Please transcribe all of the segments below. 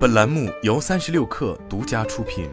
本栏目由三十六氪独家出品。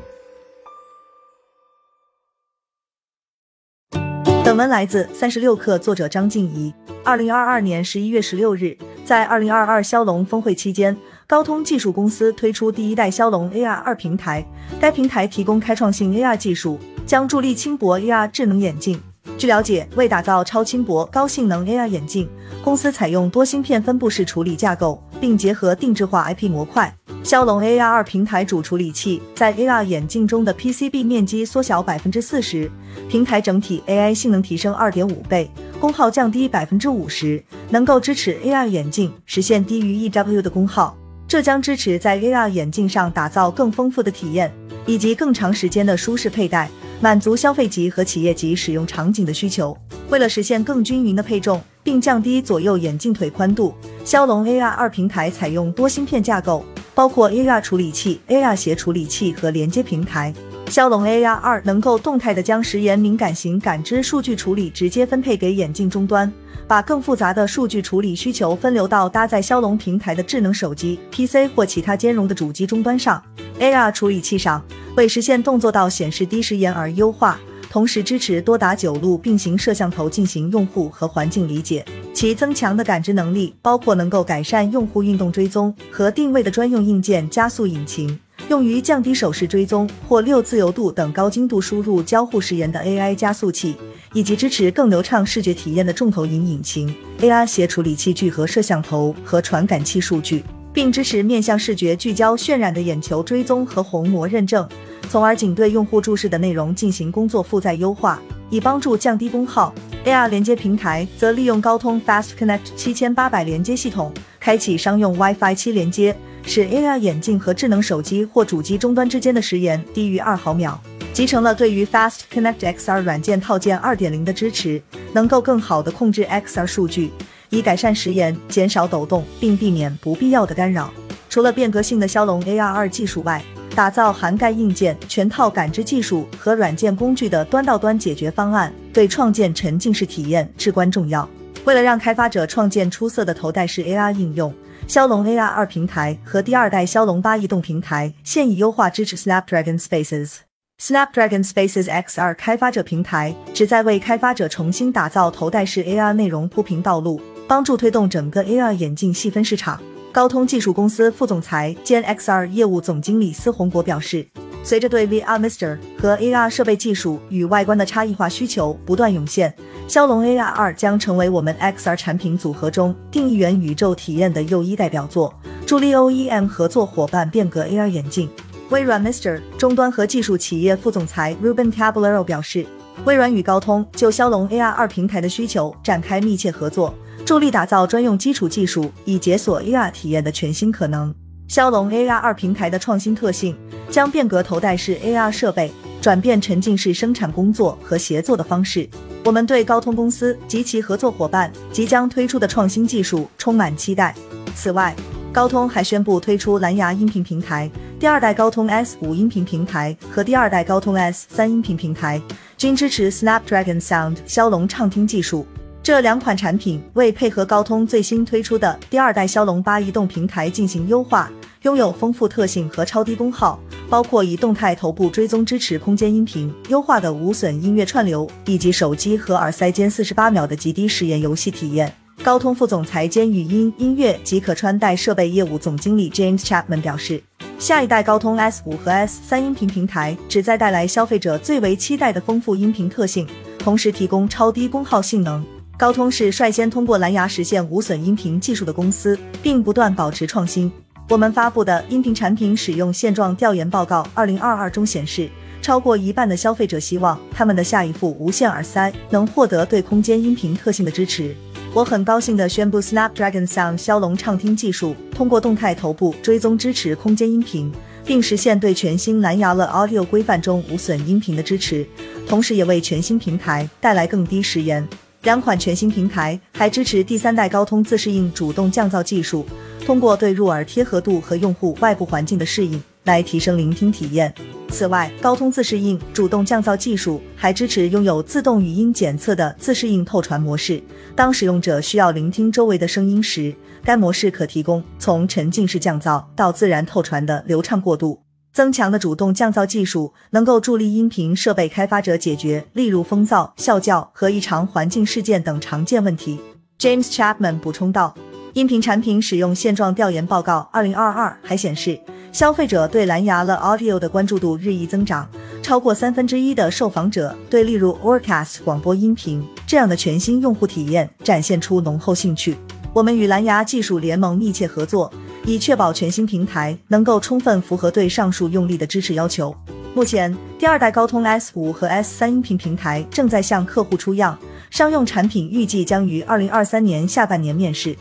本文来自三十六氪，作者张静怡。二零二二年十一月十六日，在二零二二骁龙峰会期间，高通技术公司推出第一代骁龙 AR 二平台。该平台提供开创性 AR 技术，将助力轻薄 AR 智能眼镜。据了解，为打造超轻薄、高性能 AR 眼镜，公司采用多芯片分布式处理架构，并结合定制化 IP 模块。骁龙 AR 二平台主处理器在 AR 眼镜中的 PCB 面积缩小百分之四十，平台整体 AI 性能提升二点五倍，功耗降低百分之五十，能够支持 AR 眼镜实现低于 EW 的功耗。这将支持在 AR 眼镜上打造更丰富的体验，以及更长时间的舒适佩戴。满足消费级和企业级使用场景的需求。为了实现更均匀的配重，并降低左右眼镜腿宽度，骁龙 AR 二平台采用多芯片架构，包括 AR 处理器、AR 鞋处理器和连接平台。骁龙 AR 二能够动态的将时延敏感型感知数据处理直接分配给眼镜终端，把更复杂的数据处理需求分流到搭载骁龙平台的智能手机、PC 或其他兼容的主机终端上。AR 处理器上。为实现动作到显示低时延而优化，同时支持多达九路并行摄像头进行用户和环境理解。其增强的感知能力包括能够改善用户运动追踪和定位的专用硬件加速引擎，用于降低手势追踪或六自由度等高精度输入交互时延的 AI 加速器，以及支持更流畅视觉体验的重投影引擎。AR 协处理器聚合摄像头和传感器数据。并支持面向视觉聚焦渲染的眼球追踪和虹膜认证，从而仅对用户注视的内容进行工作负载优化，以帮助降低功耗。AR 连接平台则利用高通 Fast Connect 七千八百连接系统，开启商用 WiFi 七连接，使 AR 眼镜和智能手机或主机终端之间的时延低于二毫秒。集成了对于 Fast Connect XR 软件套件二点零的支持，能够更好的控制 XR 数据。以改善时延、减少抖动，并避免不必要的干扰。除了变革性的骁龙 AR 二技术外，打造涵盖硬件、全套感知技术和软件工具的端到端解决方案，对创建沉浸式体验至关重要。为了让开发者创建出色的头戴式 AR 应用，骁龙 AR 二平台和第二代骁龙八移动平台现已优化支持 Snapdragon Spaces。Snapdragon Spaces XR 开发者平台旨在为开发者重新打造头戴式 AR 内容铺平道路。帮助推动整个 AR 眼镜细分市场。高通技术公司副总裁兼 XR 业务总经理司宏博表示，随着对 VR Mister 和 AR 设备技术与外观的差异化需求不断涌现，骁龙 AR 二将成为我们 XR 产品组合中定义元宇宙体验的又一代表作，助力 OEM 合作伙伴变革 AR 眼镜。微软 Mister 终端和技术企业副总裁 Ruben Caballero 表示，微软与高通就骁龙 AR 二平台的需求展开密切合作。助力打造专用基础技术，以解锁 AR 体验的全新可能。骁龙 AR 二平台的创新特性将变革头戴式 AR 设备，转变沉浸式生产工作和协作的方式。我们对高通公司及其合作伙伴即将推出的创新技术充满期待。此外，高通还宣布推出蓝牙音频平台，第二代高通 S 五音频平台和第二代高通 S 三音频平台均支持 Snapdragon Sound 骁龙畅听技术。这两款产品为配合高通最新推出的第二代骁龙八移动平台进行优化，拥有丰富特性和超低功耗，包括以动态头部追踪支持空间音频、优化的无损音乐串流，以及手机和耳塞间四十八秒的极低时延游戏体验。高通副总裁兼语音、音乐及可穿戴设备业务总经理 James Chapman 表示，下一代高通 S 五和 S 三音频平台旨在带来消费者最为期待的丰富音频特性，同时提供超低功耗性能。高通是率先通过蓝牙实现无损音频技术的公司，并不断保持创新。我们发布的音频产品使用现状调研报告二零二二中显示，超过一半的消费者希望他们的下一副无线耳塞能获得对空间音频特性的支持。我很高兴地宣布，Snapdragon Sound 骁龙畅听技术通过动态头部追踪支持空间音频，并实现对全新蓝牙了 Audio 规范中无损音频的支持，同时也为全新平台带来更低时延。两款全新平台还支持第三代高通自适应主动降噪技术，通过对入耳贴合度和用户外部环境的适应来提升聆听体验。此外，高通自适应主动降噪技术还支持拥有自动语音检测的自适应透传模式。当使用者需要聆听周围的声音时，该模式可提供从沉浸式降噪到自然透传的流畅过渡。增强的主动降噪技术能够助力音频设备开发者解决例如风噪、啸叫和异常环境事件等常见问题。James Chapman 补充道。音频产品使用现状调研报告二零二二还显示，消费者对蓝牙了 Audio 的关注度日益增长，超过三分之一的受访者对例如 OrcaS 广播音频这样的全新用户体验展现出浓厚兴趣。我们与蓝牙技术联盟密切合作，以确保全新平台能够充分符合对上述用力的支持要求。目前，第二代高通 S 五和 S 三音频平台正在向客户出样，商用产品预计将于二零二三年下半年面世。